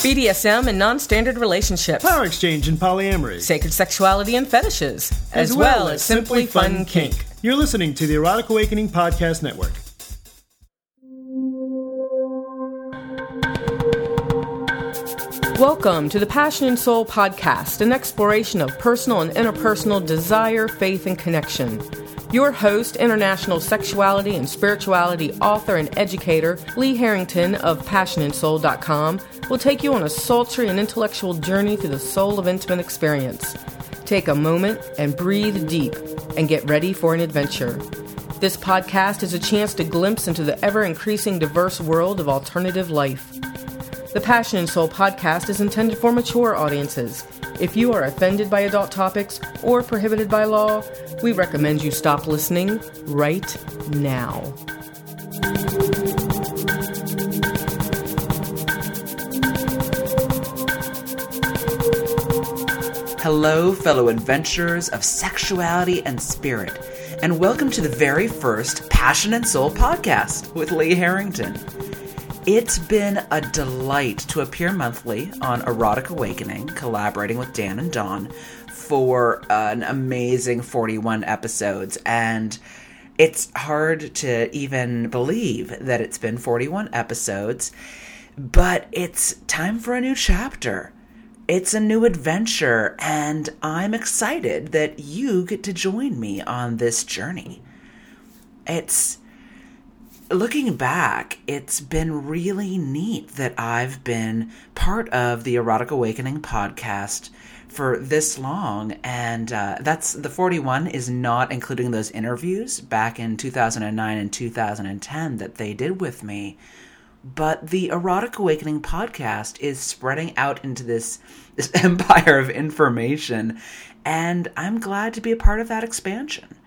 BDSM and non standard relationships, power exchange and polyamory, sacred sexuality and fetishes, as, as well, well, as simply fun kink. kink. You're listening to the Erotic Awakening Podcast Network. Welcome to the Passion and Soul Podcast, an exploration of personal and interpersonal desire, faith, and connection. Your host, international sexuality and spirituality author and educator, Lee Harrington of PassionandSoul.com, will take you on a sultry and intellectual journey through the soul of intimate experience. Take a moment and breathe deep and get ready for an adventure. This podcast is a chance to glimpse into the ever increasing diverse world of alternative life. The Passion and Soul podcast is intended for mature audiences. If you are offended by adult topics or prohibited by law, we recommend you stop listening right now. Hello, fellow adventurers of sexuality and spirit, and welcome to the very first Passion and Soul podcast with Lee Harrington. It's been a delight to appear monthly on Erotic Awakening, collaborating with Dan and Dawn for uh, an amazing 41 episodes. And it's hard to even believe that it's been 41 episodes, but it's time for a new chapter. It's a new adventure, and I'm excited that you get to join me on this journey. It's looking back, it's been really neat that I've been part of the Erotic Awakening podcast for this long. And uh, that's the 41 is not including those interviews back in 2009 and 2010 that they did with me. But the Erotic Awakening podcast is spreading out into this, this empire of information. And I'm glad to be a part of that expansion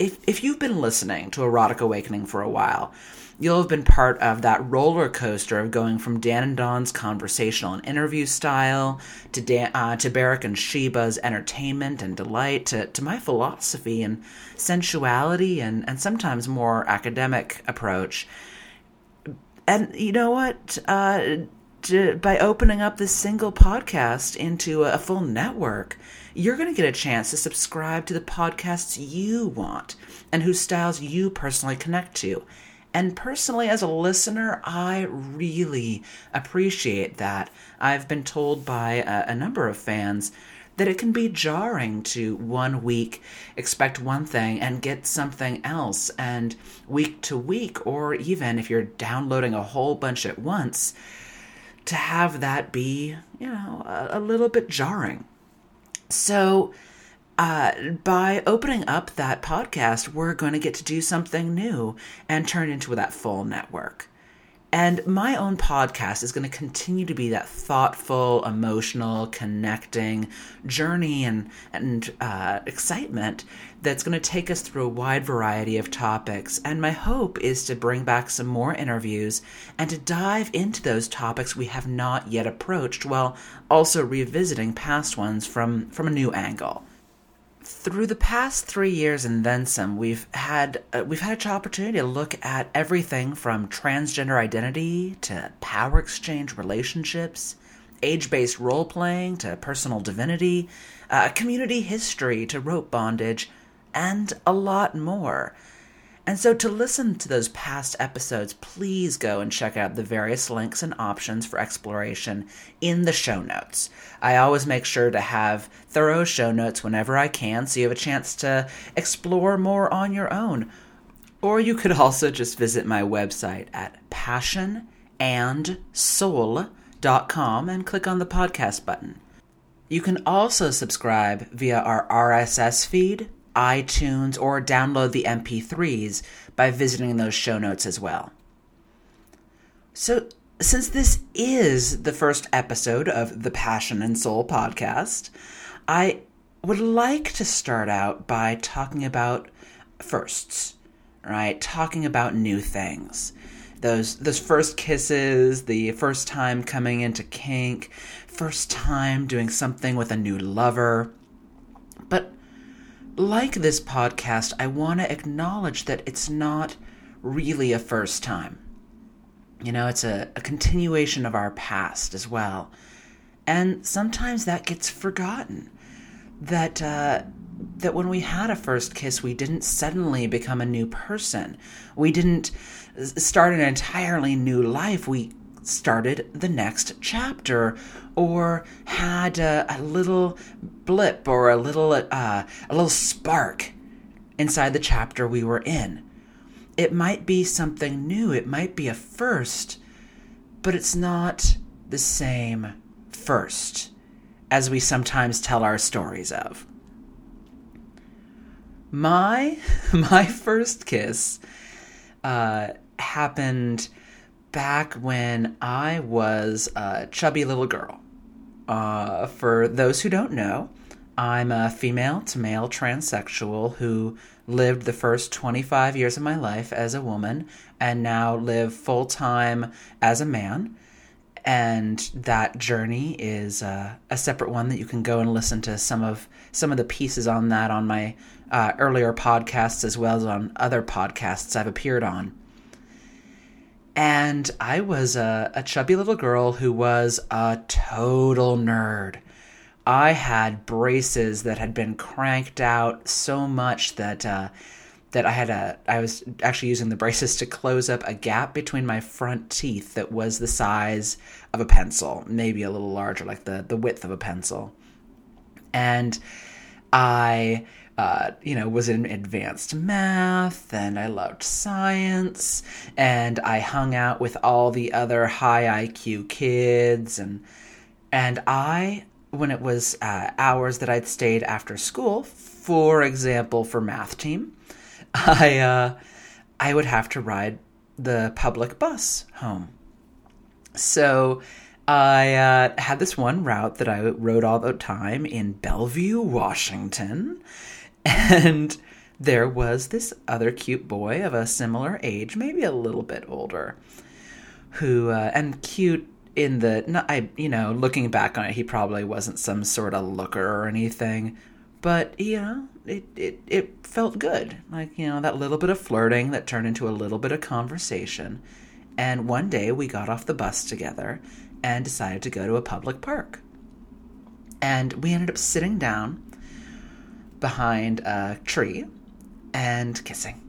if if you've been listening to Erotic Awakening for a while, you'll have been part of that roller coaster of going from Dan and Dawn's conversational and interview style to Dan, uh, to Barrick and Sheba's entertainment and delight to, to my philosophy and sensuality and, and sometimes more academic approach. And you know what? Uh, to, by opening up this single podcast into a full network, you're going to get a chance to subscribe to the podcasts you want and whose styles you personally connect to. And personally, as a listener, I really appreciate that. I've been told by a, a, number of fans that it can be jarring to one week expect one thing and get something else, and week to week, or even if you're downloading a whole bunch at once, to have that be, you know, a, a little bit jarring. So, uh, by opening up that podcast, we're going to get to do something new and turn into that full network. And my own podcast is going to continue to be that thoughtful, emotional, connecting journey and and uh, excitement that's going to take us through a wide variety of topics. And my hope is to bring back some more interviews and to dive into those topics we have not yet approached, while also revisiting past ones from from a new angle through the past three years and then some, we've had uh, we've had an opportunity to look at everything from transgender identity to power exchange relationships, age-based role playing to personal divinity, uh, community history to rope bondage, and a lot more. And so, to listen to those past episodes, please go and check out the various links and options for exploration in the show notes. I always make sure to have thorough show notes whenever I can so you have a chance to explore more on your own. Or you could also just visit my website at passionandsoul.com and click on the podcast button. You can also subscribe via our RSS feed iTunes, or download the MP3s by visiting those show notes as well. So, since this is the first episode of the Passion and Soul podcast, I would like to start out by talking about firsts, right? Talking about new things. Those those first kisses, the first time coming into kink, first time doing something with a new lover. But like this podcast, I want to acknowledge that it's not really a first time. You know, it's a, a continuation of our past as well. And sometimes that gets forgotten. That uh, that when we had a first kiss, we didn't suddenly become a new person. We didn't start an entirely new life. We started the next chapter or had a, a little blip or a little uh, a little spark inside the chapter we were in. It might be something new, it might be a first, but it's not the same first as we sometimes tell our stories of. My my first kiss uh, happened back when I was a chubby little girl. Uh, for those who don't know, I'm a female to male transsexual who lived the first 25 years of my life as a woman and now live full time as a man. And that journey is uh, a separate one that you can go and listen to some of some of the pieces on that on my uh, earlier podcasts as well as on other podcasts I've appeared on. And I was a, a chubby little girl who was a total nerd. I had braces that had been cranked out so much that uh, that I had a I was actually using the braces to close up a gap between my front teeth that was the size of a pencil, maybe a little larger, like the the width of a pencil. And I uh, you know, was in advanced math and I loved science and I hung out with all the other high IQ kids and and I when it was uh, hours that I'd stayed after school, for example, for math team, I uh, I would have to ride the public bus home. So I uh, had this one route that I rode all the time in Bellevue, Washington, and there was this other cute boy of a similar age, maybe a little bit older, who uh, and cute in the I you know looking back on it, he probably wasn't some sort of looker or anything, but you know it it it felt good, like you know that little bit of flirting that turned into a little bit of conversation, and one day we got off the bus together and decided to go to a public park, and we ended up sitting down behind a tree and kissing.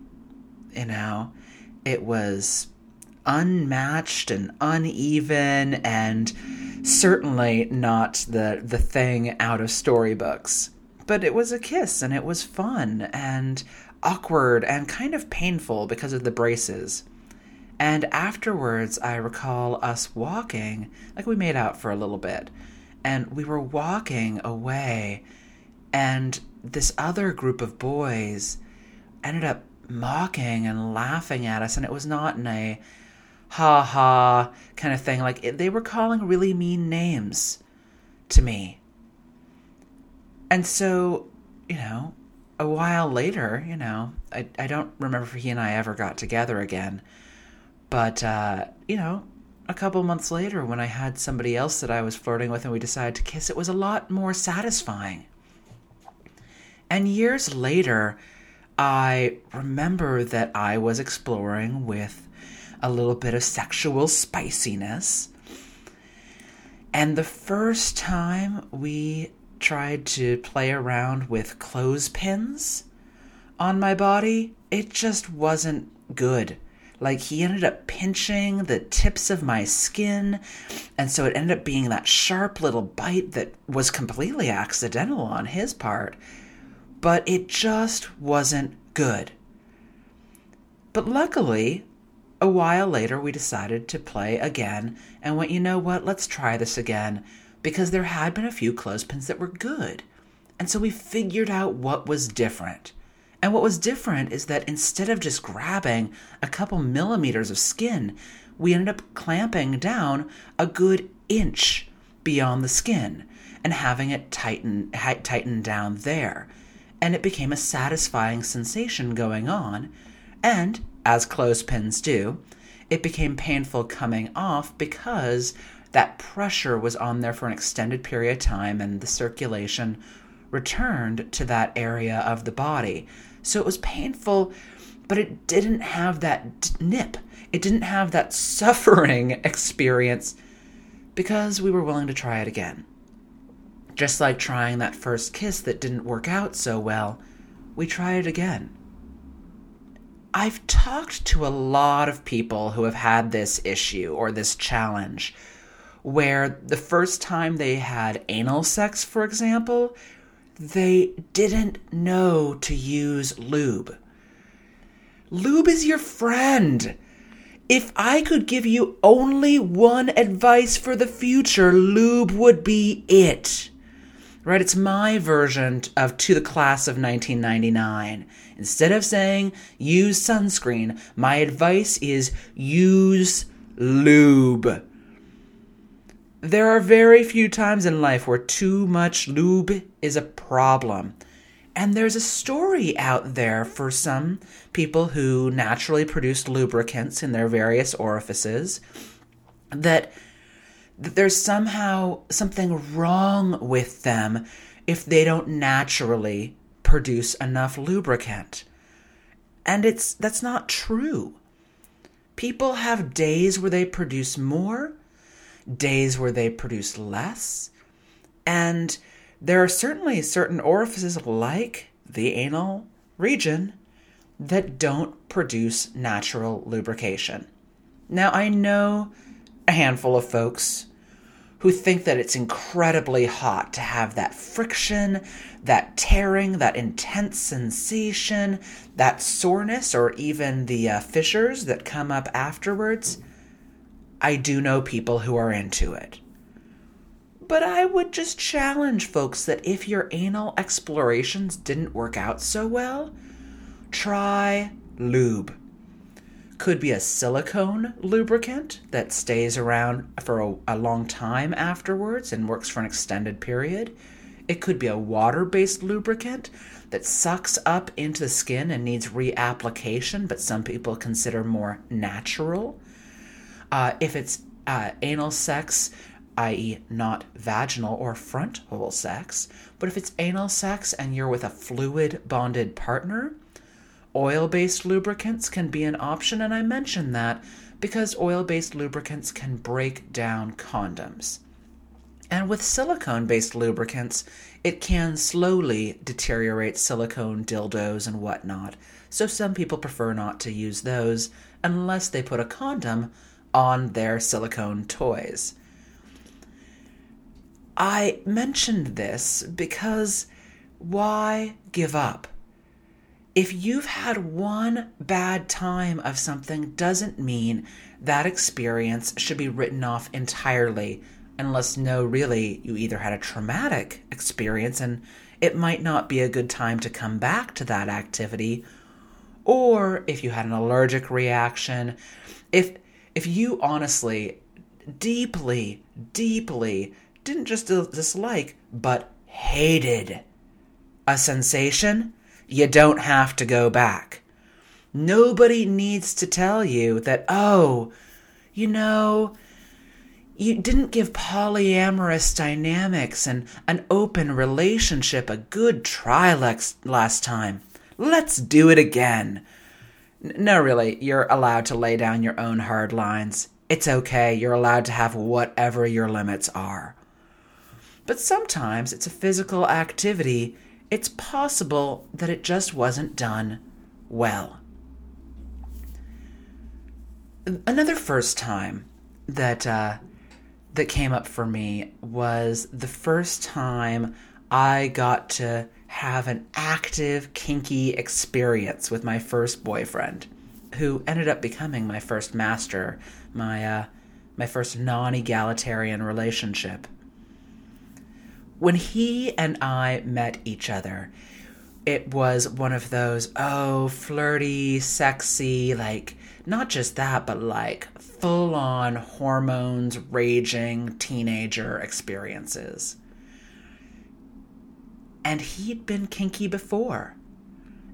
You know, it was unmatched and uneven and certainly not the the thing out of storybooks. But it was a kiss and it was fun and awkward and kind of painful because of the braces. And afterwards, I recall us walking, like we made out for a little bit, and we were walking away, and this other group of boys ended up mocking and laughing at us, and it was not in a ha ha kind of thing. Like it, they were calling really mean names to me. And so, you know, a while later, you know, I, I don't remember if he and I ever got together again. But, uh, you know, a couple months later, when I had somebody else that I was flirting with and we decided to kiss, it was a lot more satisfying. And years later, I remember that I was exploring with a little bit of sexual spiciness. And the first time we tried to play around with clothespins on my body, it just wasn't good. Like he ended up pinching the tips of my skin, and so it ended up being that sharp little bite that was completely accidental on his part but it just wasn't good. But luckily, a while later, we decided to play again and went, you know what, let's try this again because there had been a few clothespins that were good. And so we figured out what was different. And what was different is that instead of just grabbing a couple millimeters of skin, we ended up clamping down a good inch beyond the skin and having it tighten, tighten down there and it became a satisfying sensation going on, and, as clothespins do, it became painful coming off because that pressure was on there for an extended period of time and the circulation returned to that area of the body. So it was painful, but it didn't have that nip. It didn't have that suffering experience because we were willing to try it again. Just like trying that first kiss that didn't work out so well, we try it again. I've talked to a lot of people who have had this issue or this challenge where the first time they had anal sex, for example, they didn't know to use lube. Lube is your friend. If I could give you only one advice for the future, lube would be it. Right? It's my version of To the Class of 1999. Instead of saying use sunscreen, my advice is use lube. There are very few times in life where too much lube is a problem. And there's a story out there for some people who naturally produce lubricants in their various orifices that, that there's somehow something wrong with them if they don't naturally produce enough lubricant. And it's that's not true. People have days where they produce more days where they produce less. And there are certainly certain orifices like the anal region that don't produce natural lubrication. Now, I know a handful of folks who think that it's incredibly hot to have that friction, that tearing, that intense sensation, that soreness, or even the uh, fissures that come up afterwards. I do know people who are into it. But I would just challenge folks that if your anal explorations didn't work out so well, try lube. Could be a silicone lubricant that stays around for a, a long time afterwards and works for an extended period. It could be a water based lubricant that sucks up into the skin and needs reapplication, but some people consider more natural. Uh, if it's uh, anal sex, i.e., not vaginal or frontal sex, but if it's anal sex and you're with a fluid bonded partner, oil based lubricants can be an option. And I mention that because oil based lubricants can break down condoms. And with silicone based lubricants, it can slowly deteriorate silicone dildos and whatnot. So some people prefer not to use those unless they put a condom on their silicone toys. I mentioned this because why give up? If you've had one bad time of something, doesn't mean that experience should be written off entirely, unless, no, really, you either had a traumatic experience and it might not be a good time to come back to that activity, or if you had an allergic reaction. If if you honestly, deeply, deeply didn't just dislike, but hated a sensation, you don't have to go back. Nobody needs to tell you that, oh, you know, you didn't give polyamorous dynamics and an open relationship a good try last time. Let's do it again. No, really, you're allowed to lay down your own hard lines. It's okay, you're allowed to have whatever your limits are. But sometimes it's a physical activity, it's possible that it just wasn't done well. Another first time that uh, that came up for me was the first time I got to have an active, kinky experience with my first boyfriend, who ended up becoming my first master, my, uh, my first non egalitarian relationship. When he and I met each other, it was one of those, oh, flirty, sexy, like, not just that, but like full on hormones raging teenager experiences and he'd been kinky before.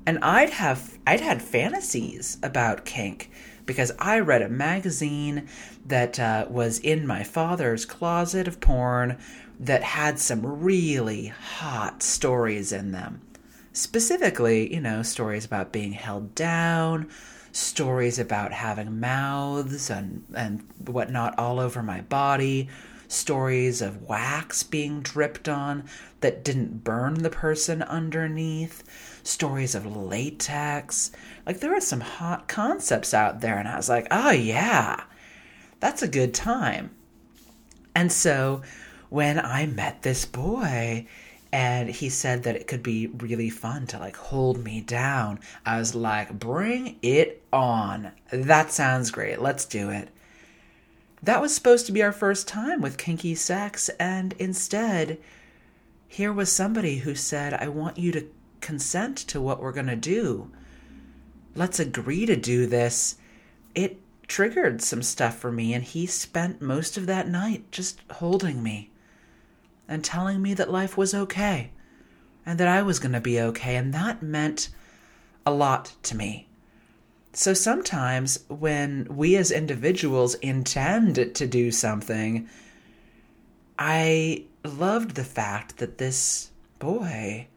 And I'd have I'd had fantasies about kink because I read a magazine that uh, was in my father's closet of porn that had some really hot stories in them. Specifically, you know, stories about being held down, stories about having mouths and, and whatnot all over my body, stories of wax being dripped on that didn't burn the person underneath, stories of latex. Like, there are some hot concepts out there, and I was like, oh, yeah, that's a good time. And so when I met this boy, and he said that it could be really fun to like hold me down. I was like, bring it on. That sounds great. Let's do it. That was supposed to be our first time with kinky sex, and instead, here was somebody who said, I want you to consent to what we're going to do. Let's agree to do this. It triggered some stuff for me, and he spent most of that night just holding me and telling me that life was okay and that I was going to be okay. And that meant a lot to me. So sometimes when we as individuals intend to do something, I loved the fact that this boy,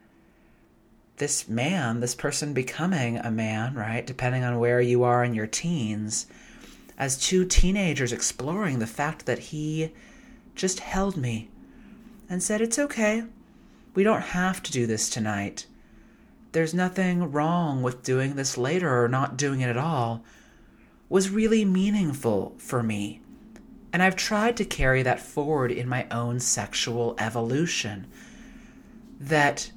this man, this person becoming a man, right, depending on where you are in your teens, as two teenagers exploring the fact that he just held me and said, It's okay. We don't have to do this tonight. There's nothing wrong with doing this later or not doing it at all, was really meaningful for me. And I've tried to carry that forward in my own sexual evolution. That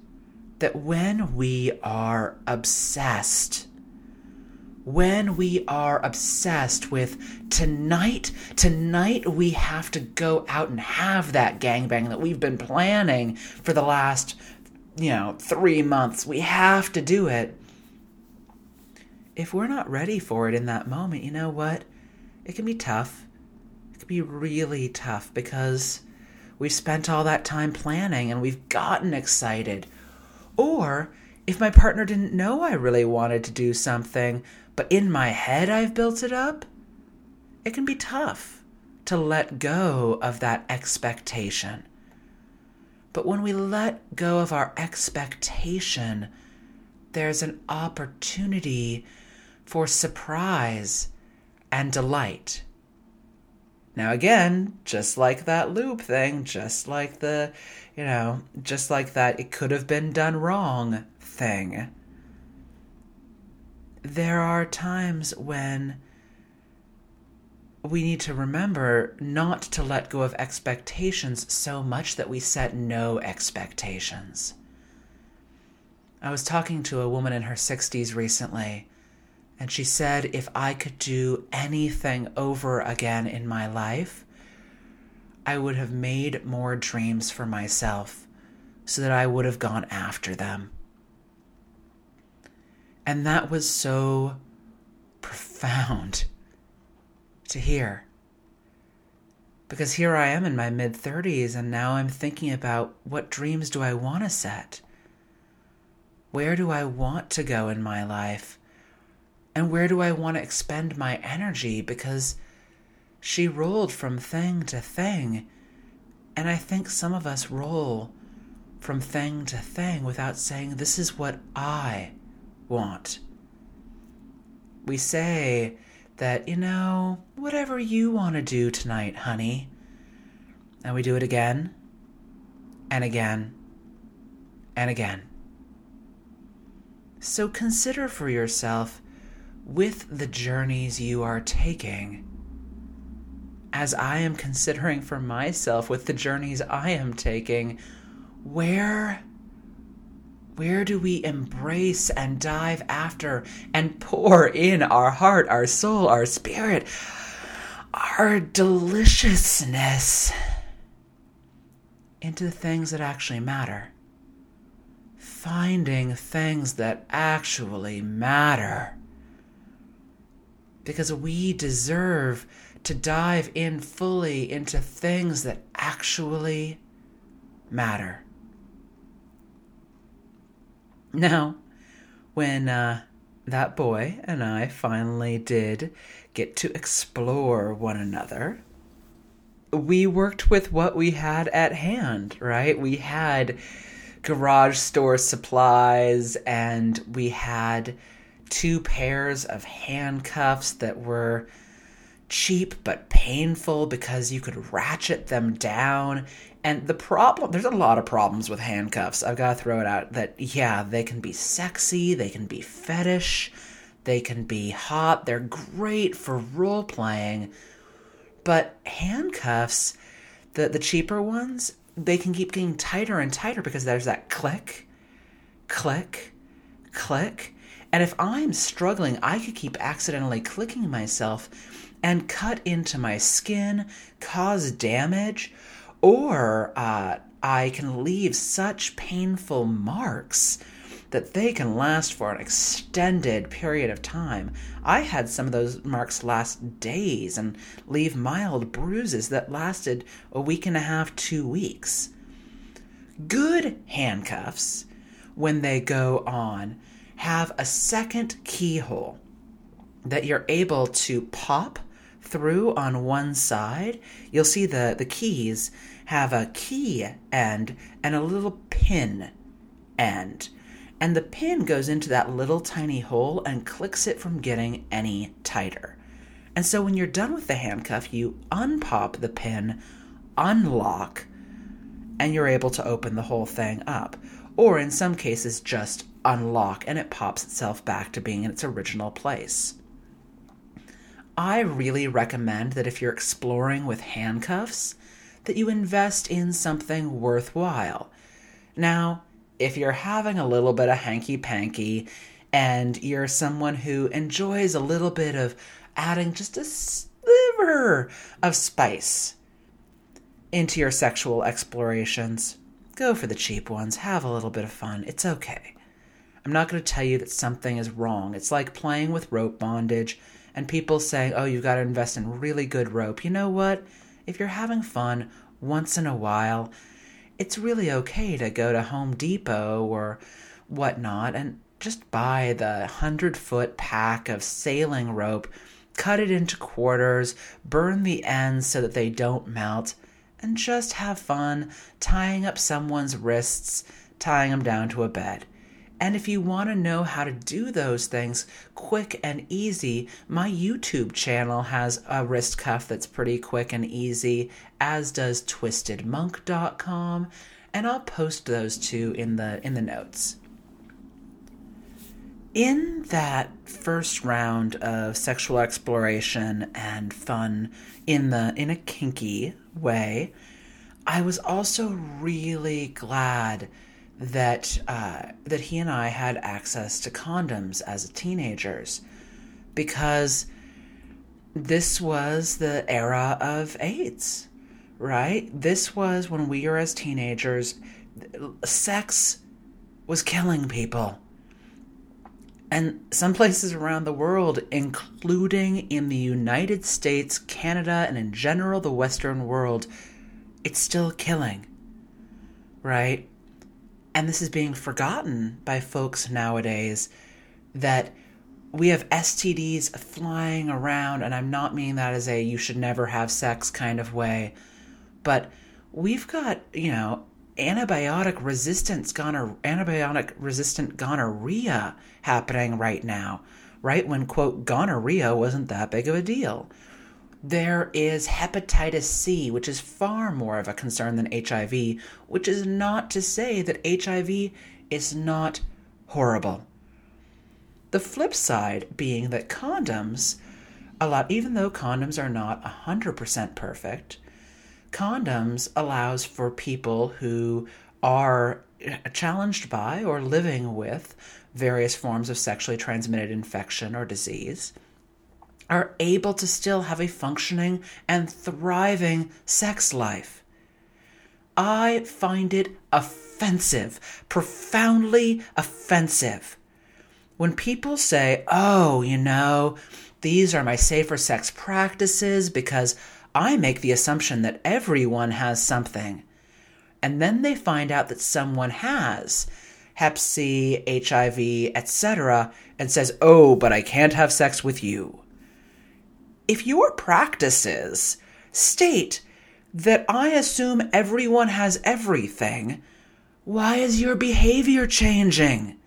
that when we are obsessed when we are obsessed with tonight, tonight we have to go out and have that gangbang that we've been planning for the last, you know, three months. We have to do it. If we're not ready for it in that moment, you know what? It can be tough. It can be really tough because we've spent all that time planning and we've gotten excited. Or if my partner didn't know I really wanted to do something, but in my head I've built it up, it can be tough to let go of that expectation. But when we let go of our expectation, there's an opportunity for surprise and delight. Now, again, just like that lube thing, just like the, you know, just like that it could have been done wrong thing there are times when we need to remember not to let go of expectations so much that we set no expectations. I was talking to a woman in her 60s recently, and she said if I could do anything over again in my life, I would have made more dreams for myself so that I would have gone after them. And that was so profound to hear. Because here I am in my mid 30s, and now I'm thinking about what dreams do I want to set? Where do I want to go in my life? And where do I want to expend my energy? Because she rolled from thing to thing. And I think some of us roll from thing to thing without saying, This is what I want. We say that, you know, whatever you want to do tonight, honey. And we do it again and again and again. So consider for yourself with the journeys you are taking, as I am considering for myself with the journeys I am taking, where where do we embrace and dive after and pour in our heart, our soul, our spirit, our deliciousness into the things that actually matter? Finding things that actually matter. Because we deserve to dive in fully into things that actually matter. Now, when uh, that boy and I finally did get to explore one another, we worked with what we had at hand, right? We had garage store supplies and we had two pairs of handcuffs that were cheap but painful because you could ratchet them down. And the problem, there's a lot of problems with handcuffs. I've got to throw it out that, yeah, they can be sexy, they can be fetish, they can be hot, they're great for role playing. But handcuffs, the, the cheaper ones, they can keep getting tighter and tighter because there's that click, click, click. And if I'm struggling, I could keep accidentally clicking myself and cut into my skin, cause damage, or uh, I can leave such painful marks that they can last for an extended period of time. I had some of those marks last days and leave mild bruises that lasted a week and a half, two weeks. Good handcuffs, when they go on, have a second keyhole that you're able to pop through on one side, you'll see the, the keys have a key end and a little pin end. And the pin goes into that little tiny hole and clicks it from getting any tighter. And so when you're done with the handcuff, you unpop the pin, unlock, and you're able to open the whole thing up. Or in some cases, just unlock and it pops itself back to being in its original place. I really recommend that if you're exploring with handcuffs, that you invest in something worthwhile. Now, if you're having a little bit of hanky panky and you're someone who enjoys a little bit of adding just a sliver of spice into your sexual explorations, go for the cheap ones. Have a little bit of fun. It's okay. I'm not going to tell you that something is wrong. It's like playing with rope bondage and people saying, oh, you've got to invest in really good rope. You know what? If you're having fun once in a while, it's really okay to go to Home Depot or whatnot and just buy the 100 foot pack of sailing rope, cut it into quarters, burn the ends so that they don't melt, and just have fun tying up someone's wrists, tying them down to a bed. And if you want to know how to do those things quick and easy, my YouTube channel has a wrist cuff that's pretty quick and easy, as does twistedmonk.com, and I'll post those two in the in the notes. In that first round of sexual exploration and fun in the in a kinky way, I was also really glad that uh, that he and I had access to condoms as teenagers because this was the era of AIDS, right? This was when we were as teenagers, sex was killing people. And some places around the world, including in the United States, Canada, and in general the Western world, it's still killing, right? And this is being forgotten by folks nowadays that we have STDs flying around, and I'm not meaning that as a you should never have sex kind of way, but we've got, you know, antibiotic resistance gonorrhea, antibiotic resistant gonorrhea happening right now, right? When quote gonorrhea wasn't that big of a deal. There is hepatitis C, which is far more of a concern than HIV, which is not to say that HIV is not horrible. The flip side being that condoms, a lot, even though condoms are not 100% perfect, condoms allows for people who are challenged by or living with various forms of sexually transmitted infection or disease are able to still have a functioning and thriving sex life. I find it offensive, profoundly offensive, when people say, oh, you know, these are my safer sex practices because I make the assumption that everyone has something. And then they find out that someone has Hep C, HIV, etc., and says, oh, but I can't have sex with you if your practices state that I assume everyone has everything, why is your behavior changing?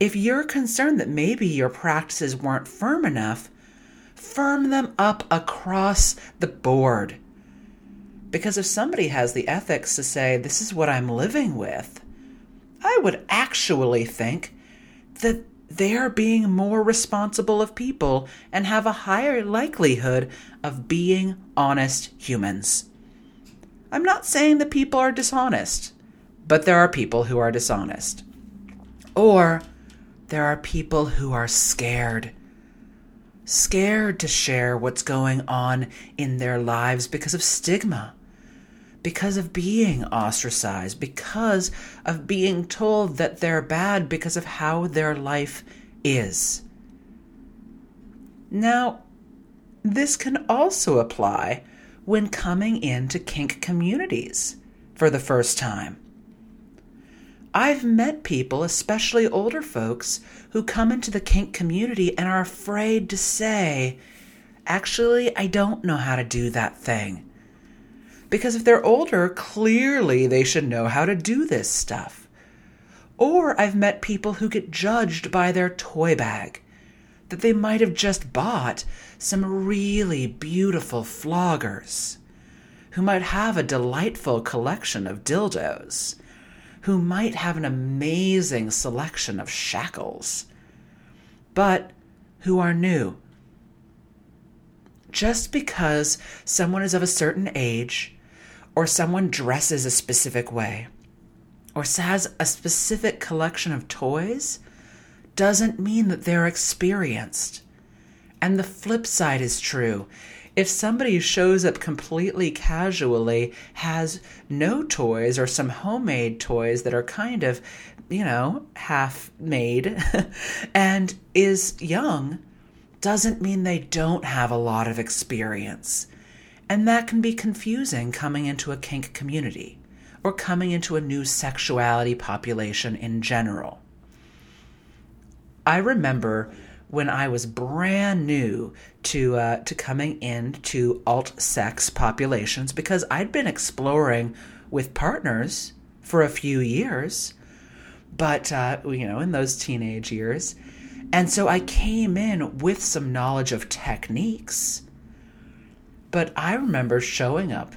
if you're concerned that maybe your practices weren't firm enough, firm them up across the board. Because if somebody has the ethics to say, this is what I'm living with, I would actually think that they are being more responsible of people and have a higher likelihood of being honest humans. I'm not saying that people are dishonest, but there are people who are dishonest. Or there are people who are scared. Scared to share what's going on in their lives because of stigma, because of being ostracized, because of being told that they're bad because of how their life is. Now, this can also apply when coming into kink communities for the first time. I've met people, especially older folks, who come into the kink community and are afraid to say, Actually, I don't know how to do that thing. Because if they're older, clearly they should know how to do this stuff. Or I've met people who get judged by their toy bag, that they might have just bought some really beautiful floggers, who might have a delightful collection of dildos who might have an amazing selection of shackles, but who are new. Just because someone is of a certain age, or someone dresses a specific way, or has a specific collection of toys, doesn't mean that they're experienced. And the flip side is true if somebody shows up completely casually, has no toys or some homemade toys that are kind of, you know, half made, and is young, doesn't mean they don't have a lot of experience. And that can be confusing coming into a kink community or coming into a new sexuality population in general. I remember when I was brand new to uh, to coming into alt sex populations because I'd been exploring with partners for a few years, but uh, you know in those teenage years, and so I came in with some knowledge of techniques. But I remember showing up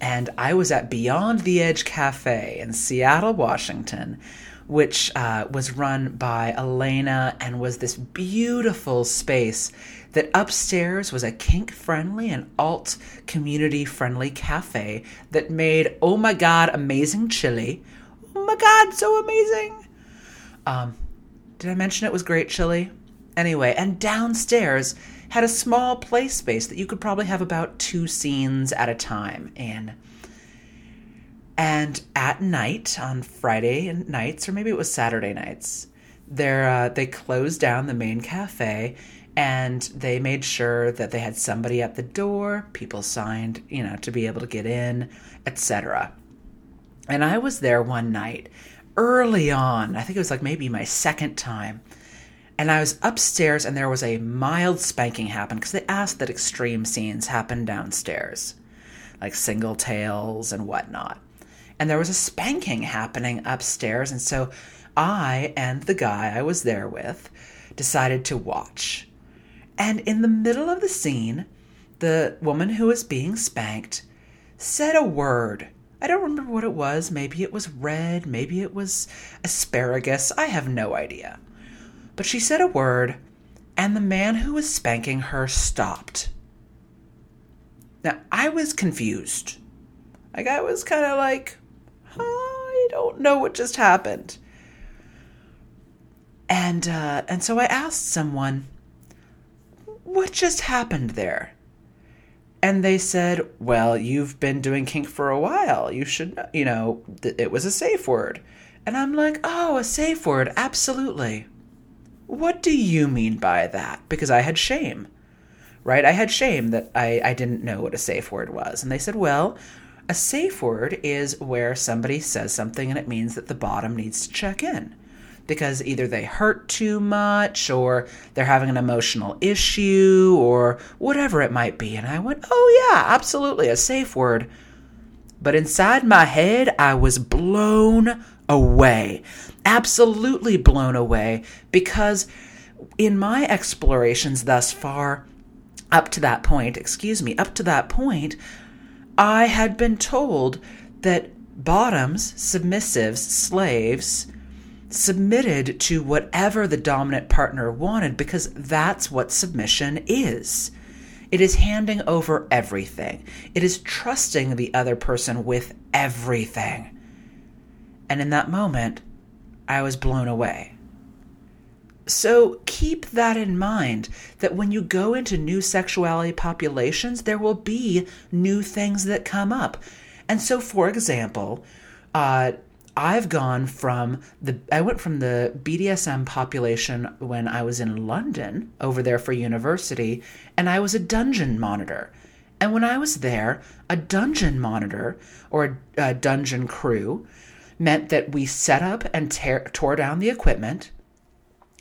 and I was at Beyond the Edge Cafe in Seattle, Washington, which uh, was run by Elena and was this beautiful space that upstairs was a kink friendly and alt community friendly cafe that made, oh my god, amazing chili. Oh my god, so amazing. Um, did I mention it was great chili? Anyway, and downstairs had a small play space that you could probably have about two scenes at a time in. And at night, on Friday nights, or maybe it was Saturday nights, there uh, they closed down the main cafe and they made sure that they had somebody at the door, people signed, you know, to be able to get in, etc. And I was there one night early on. I think it was like maybe my second time. And I was upstairs and there was a mild spanking happen because they asked that extreme scenes happen downstairs, like single tails and whatnot and there was a spanking happening upstairs. And so I and the guy I was there with decided to watch. And in the middle of the scene, the woman who was being spanked said a word. I don't remember what it was. Maybe it was red, maybe it was asparagus. I have no idea. But she said a word, and the man who was spanking her stopped. Now, I was confused. Like, I was kind of like, I don't know what just happened. And uh, and so I asked someone, what just happened there? And they said, well, you've been doing kink for a while. You should, you know, it was a safe word. And I'm like, oh, a safe word, absolutely. What do you mean by that? Because I had shame, right? I had shame that I, I didn't know what a safe word was. And they said, well, a safe word is where somebody says something and it means that the bottom needs to check in because either they hurt too much or they're having an emotional issue or whatever it might be. And I went, oh, yeah, absolutely, a safe word. But inside my head, I was blown away. Absolutely blown away because in my explorations thus far, up to that point, excuse me, up to that point, I had been told that bottoms, submissives, slaves, submitted to whatever the dominant partner wanted because that's what submission is. It is handing over everything. It is trusting the other person with everything. And in that moment, I was blown away. So keep that in mind that when you go into new sexuality populations, there will be new things that come up. And so, for example, uh, I've gone from the I went from the BDSM population when I was in London over there for university and I was a dungeon monitor. And when I was there, a dungeon monitor or a, dungeon crew meant that we set up and tear, tore down the equipment.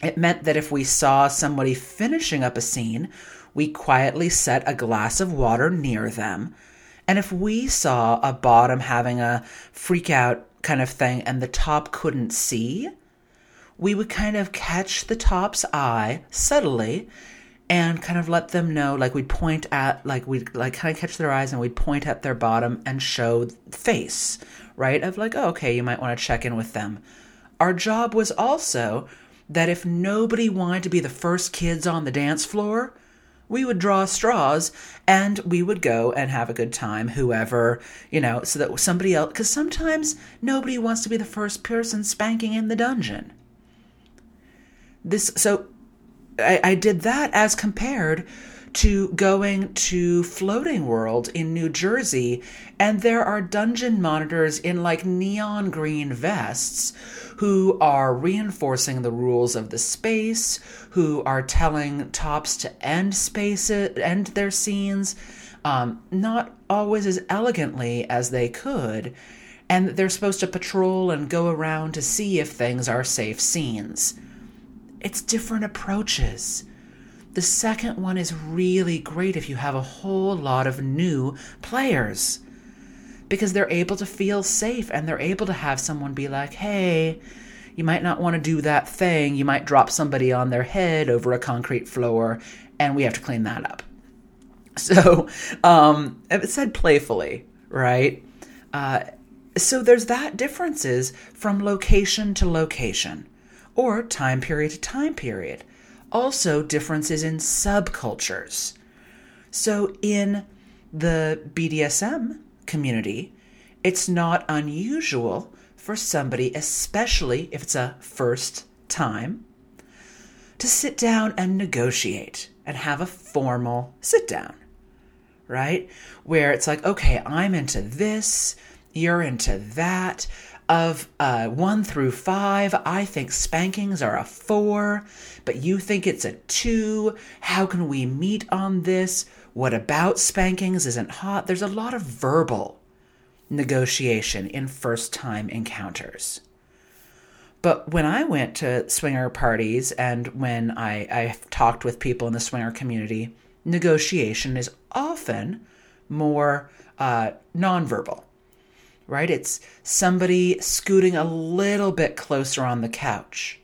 It meant that if we saw somebody finishing up a scene, we quietly set a glass of water near them. And if we saw a bottom having a freak out kind of thing and the top couldn't see, we would kind of catch the top's eye subtly and kind of let them know like we'd point at like we'd like kind of catch their eyes and we'd point at their bottom and show face right of like oh, okay you might want to check in with them. Our job was also that if nobody wanted to be the first kids on the dance floor we would draw straws and we would go and have a good time whoever you know so that somebody else because sometimes nobody wants to be the first person spanking in the dungeon. This so I, I did that as compared to going to Floating World in New Jersey, and there are dungeon monitors in like neon green vests who are reinforcing the rules of the space, who are telling tops to end space, end their scenes, um, not always as elegantly as they could, and they're supposed to patrol and go around to see if things are safe scenes. It's different approaches. The second one is really great if you have a whole lot of new players because they're able to feel safe and they're able to have someone be like, hey, you might not want to do that thing. You might drop somebody on their head over a concrete floor, and we have to clean that up. So, um, it said playfully, right? Uh, so there's that differences from location to location or time period to time period. Also, differences in subcultures. So, in the BDSM community, it's not unusual for somebody, especially if it's a first time, to sit down and negotiate and have a formal sit down, right? Where it's like, okay, I'm into this, you're into that of uh, one through five, I think spankings are a four, but you think it's a two. How can we meet on this? What about spankings isn't hot? There's a lot of verbal negotiation in first time encounters. But when I went to swinger parties and when I, I talked with people in the swinger community, negotiation is often more uh, nonverbal right? It's somebody scooting a little bit closer on the couch.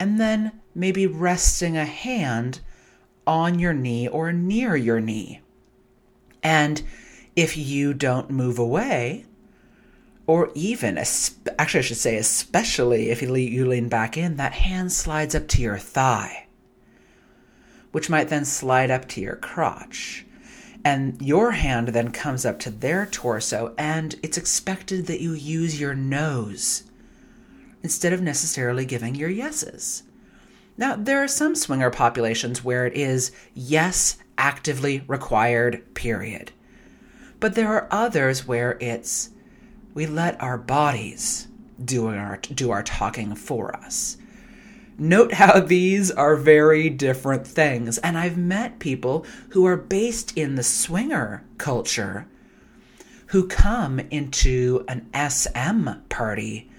And then maybe resting a hand on your knee or near your knee. And if you don't move away, or even, actually, I should say, especially if you lean back in, that hand slides up to your thigh, which might then slide up to your crotch and your hand then comes up to their torso, and it's expected that you use your nose instead of necessarily giving your yeses. Now, there are some swinger populations where it is yes, actively required, period. But there are others where it's we let our bodies do our, do our talking for us. Note how these are very different things. And I've met people who are based in the swinger culture who come into an SM party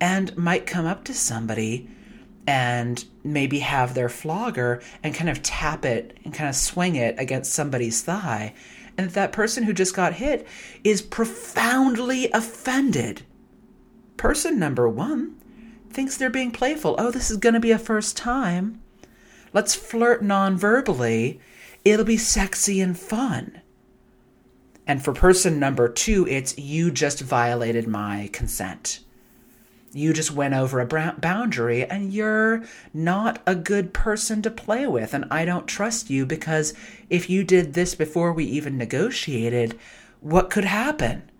and might come up to somebody and maybe have their flogger and kind of tap it and kind of swing it against somebody's thigh and that person who just got hit is profoundly offended. Person number one thinks they're being playful. Oh, this is going to be a first time. Let's flirt non verbally. It'll be sexy and fun. And for person number two, it's you just violated my consent. You just went over a boundary and you're not a good person to play with. And I don't trust you because if you did this before we even negotiated, what could happen?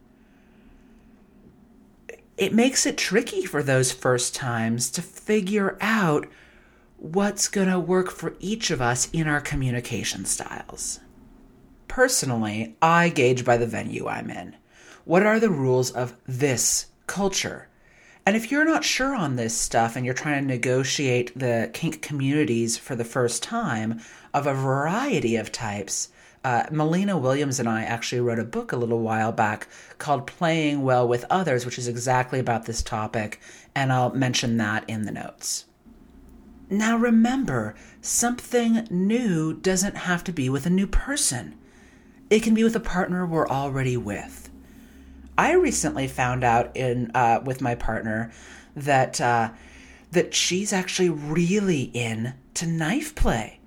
It makes it tricky for those first times to figure out what's going to work for each of us in our communication styles. Personally, I gauge by the venue I'm in. What are the rules of this culture? And if you're not sure on this stuff and you're trying to negotiate the kink communities for the first time of a variety of types, uh, Mollena Williams and I actually wrote a book a little while back called Playing Well with Others, which is exactly about this topic, and I'll mention that in the notes. Now remember, something new doesn't have to be with a new person. It can be with a partner we're already with. I recently found out in uh, with my partner that uh, that she's actually really into knife play.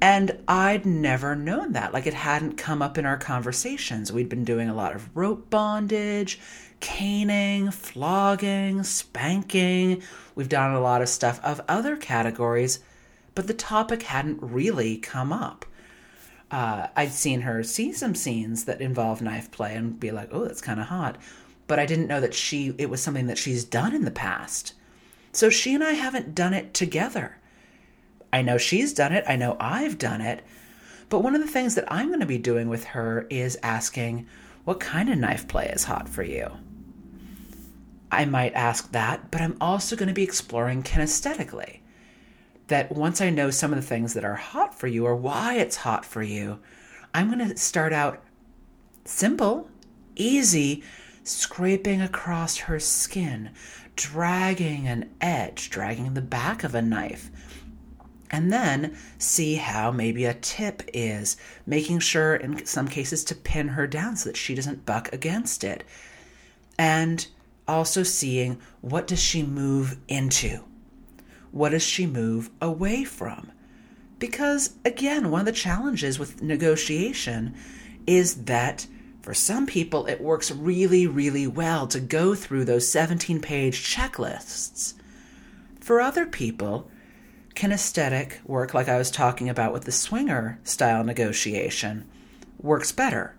And I'd never known that. Like it hadn't come up in our conversations. We'd been doing a lot of rope bondage, caning, flogging, spanking. We've done a lot of stuff of other categories, but the topic hadn't really come up. Uh, I'd seen her see some scenes that involve knife play and be like, oh, that's kind of hot. But I didn't know that she it was something that she's done in the past. So she and I haven't done it together. I know she's done it, I know I've done it. But one of the things that I'm going to be doing with her is asking, what kind of knife play is hot for you? I might ask that, but I'm also going to be exploring kinesthetically. That once I know some of the things that are hot for you or why it's hot for you, I'm going to start out simple, easy, scraping across her skin, dragging an edge, dragging the back of a knife. And then see how maybe a tip is, making sure in some cases to pin her down so that she doesn't buck against it. And also seeing what does she move into? What does she move away from? Because again, one of the challenges with negotiation is that for some people it works really, really well to go through those 17 page checklists. For other people, kinesthetic work, like I was talking about with the swinger style negotiation, works better.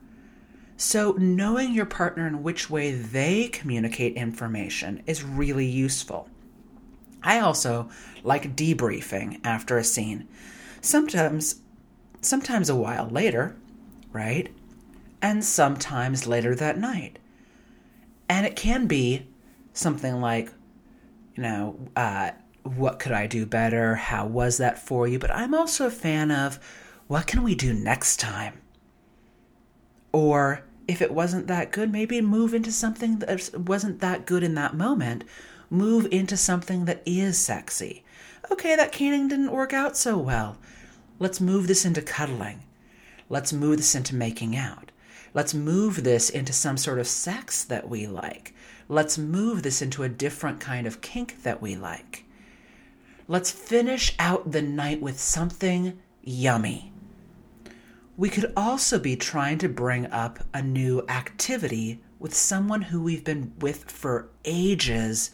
So, knowing your partner and which way they communicate information is really useful. I also like debriefing after a scene. Sometimes sometimes a while later, right? And sometimes later that night. And it can be something like, you know, uh, what could I do better? How was that for you? But I'm also a fan of what can we do next time? Or if it wasn't that good, maybe move into something that wasn't that good in that moment. Move into something that is sexy. Okay, that caning didn't work out so well. Let's move this into cuddling. Let's move this into making out. Let's move this into some sort of sex that we like. Let's move this into a different kind of kink that we like. Let's finish out the night with something yummy. We could also be trying to bring up a new activity with someone who we've been with for ages,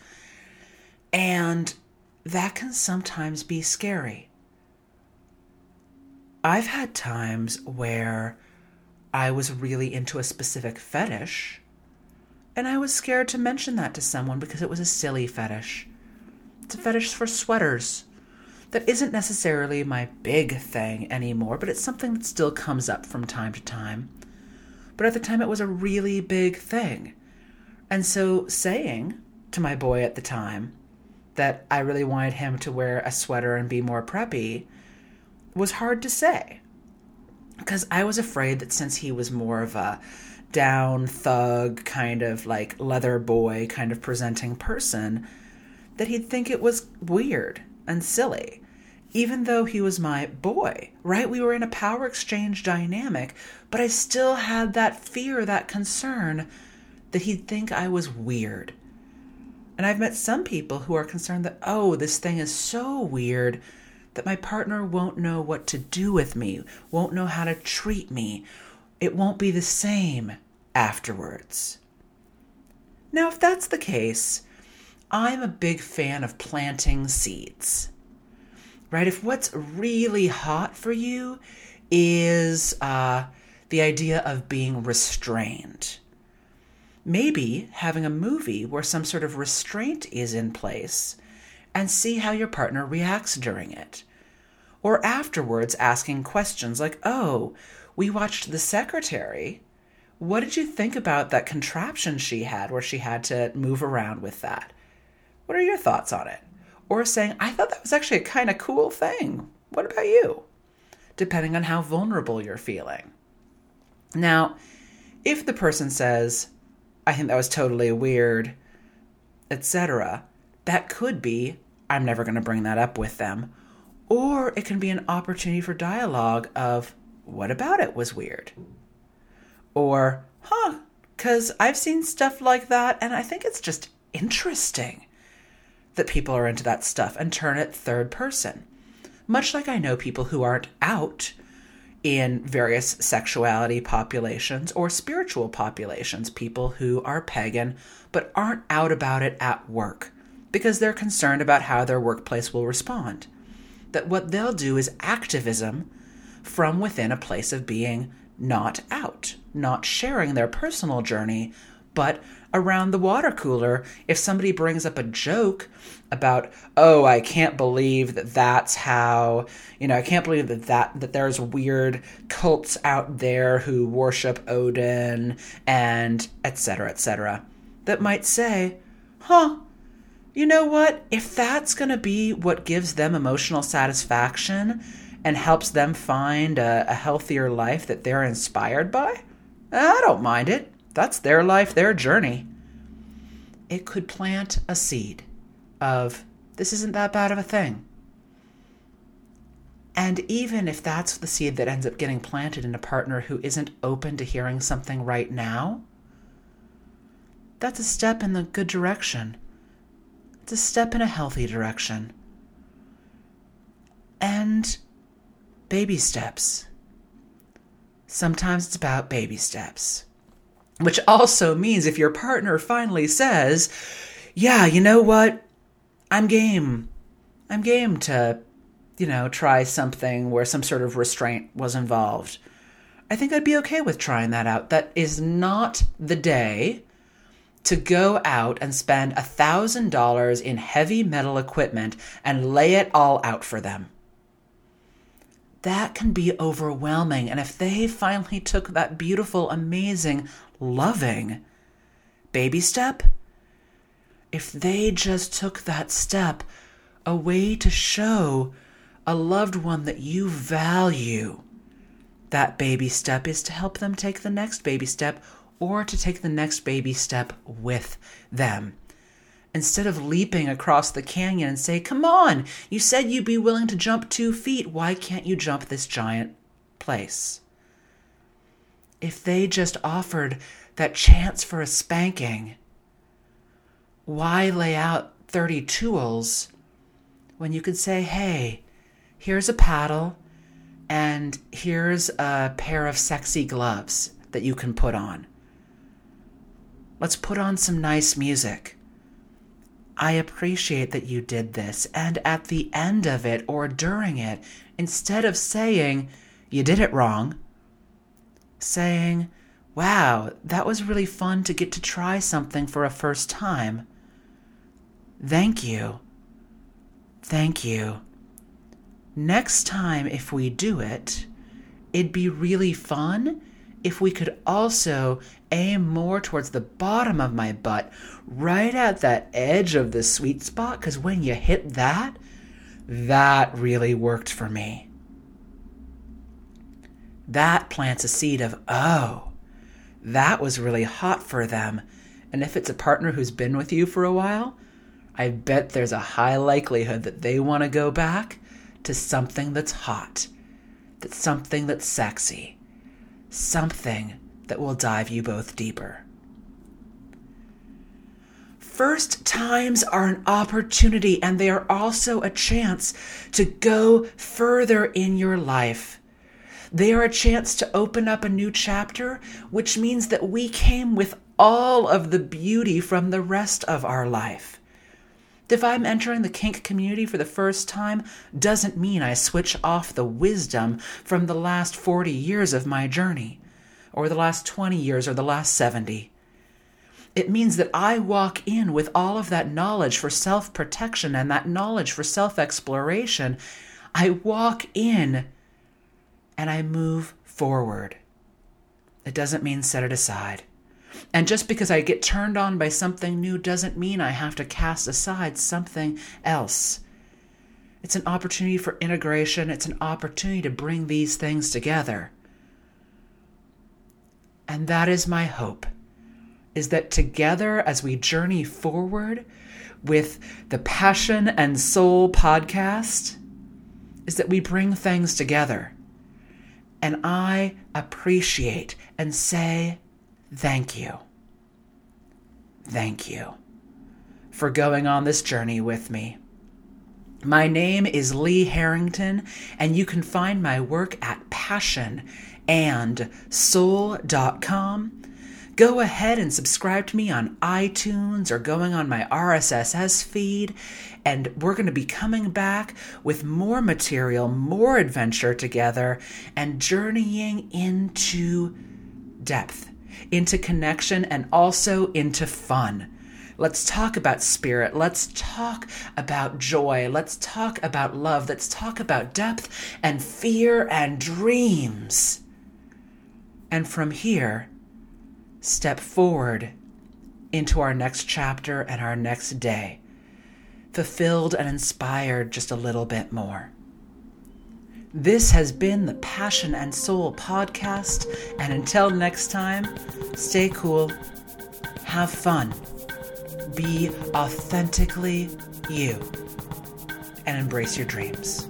and that can sometimes be scary. I've had times where I was really into a specific fetish, and I was scared to mention that to someone because it was a silly fetish. A fetish for sweaters that isn't necessarily my big thing anymore, but it's something that still comes up from time to time. But at the time, it was a really big thing. And so saying to my boy at the time that I really wanted him to wear a sweater and be more preppy was hard to say. Because I was afraid that since he was more of a down thug, kind of like leather boy, kind of presenting person, that he'd think it was weird and silly. even though he was my boy, right? We were in a power exchange dynamic, but I still had that fear, that concern that he'd think I was weird. And I've met some people who are concerned that, oh, this thing is so weird that my partner won't know what to do with me, won't know how to treat me. It won't be the same afterwards. Now, if that's the case, I'm a big fan of planting seeds right? If what's really hot for you is uh, the idea of being restrained, maybe having a movie where some sort of restraint is in place and see how your partner reacts during it. Or afterwards, asking questions like, oh, we watched The Secretary. What did you think about that contraption she had where she had to move around with that? What are your thoughts on it? or saying, I thought that was actually a kind of cool thing. What about you? Depending on how vulnerable you're feeling. Now, if the person says, I think that was totally weird, etc., that could be, I'm never going to bring that up with them. Or it can be an opportunity for dialogue of, what about it was weird? Or, huh, because I've seen stuff like that and I think it's just interesting that people are into that stuff and turn it third person. Much like I know people who aren't out in various sexuality populations or spiritual populations, people who are pagan but aren't out about it at work because they're concerned about how their workplace will respond. That what they'll do is activism from within a place of being not out, not sharing their personal journey, but around the water cooler. If somebody brings up a joke about oh i can't believe that that's how you know i can't believe that that that there's weird cults out there who worship odin and etc etc that might say huh you know what? If that's going to be what gives them emotional satisfaction and helps them find a, a healthier life that they're inspired by i don't mind it that's their life, their journey. It could plant a seed of this isn't that bad of a thing. And even if that's the seed that ends up getting planted in a partner who isn't open to hearing something right now, that's a step in the good direction. It's a step in a healthy direction. And baby steps. Sometimes it's about baby steps. Which also means if your partner finally says, Yeah, you know what? I'm game. I'm game to, you know, try something where some sort of restraint was involved. I think I'd be okay with trying that out. That is not the day to go out and spend a $1,000 in heavy metal equipment and lay it all out for them. That can be overwhelming. And if they finally took that beautiful, amazing loving baby step, if they just took that step, a way to show a loved one that you value, that baby step is to help them take the next baby step or to take the next baby step with them. Instead of leaping across the canyon and say, Come on, you said you'd be willing to jump two feet. Why can't you jump this giant place? if they just offered that chance for a spanking, why lay out 30 tools when you could say, hey, here's a paddle and here's a pair of sexy gloves that you can put on? Let's put on some nice music. I appreciate that you did this, and at the end of it or during it, instead of saying, you did it wrong, saying, Wow, that was really fun to get to try something for a first time. Thank you. Thank you. Next time, if we do it, it'd be really fun if we could also aim more towards the bottom of my butt, right at that edge of the sweet spot, because when you hit that, that really worked for me that plants a seed of, oh, that was really hot for them. And if it's a partner who's been with you for a while, I bet there's a high likelihood that they want to go back to something that's hot, that's something that's sexy, something that will dive you both deeper. First times are an opportunity and they are also a chance to go further in your life. They are a chance to open up a new chapter, which means that we came with all of the beauty from the rest of our life. If I'm entering the kink community for the first time, doesn't mean I switch off the wisdom from the last 40 years of my journey, or the last 20 years, or the last 70. It means that I walk in with all of that knowledge for self protection and that knowledge for self exploration. I walk in and I move forward. It doesn't mean set it aside. And just because I get turned on by something new doesn't mean I have to cast aside something else. It's an opportunity for integration, it's an opportunity to bring these things together. And that is my hope is that together as we journey forward with the Passion and Soul podcast is that we bring things together and I appreciate and say thank you. Thank you for going on this journey with me. My name is Lee Harrington, and you can find my work at passion and passionandsoul.com. Go ahead and subscribe to me on iTunes or going on my RSS feed and we're going to be coming back with more material, more adventure together, and journeying into depth, into connection, and also into fun. Let's talk about spirit. Let's talk about joy. Let's talk about love. Let's talk about depth and fear and dreams. And from here, step forward into our next chapter and our next day fulfilled and inspired just a little bit more. This has been the Passion and Soul podcast, and until next time, stay cool, have fun, be authentically you, and embrace your dreams.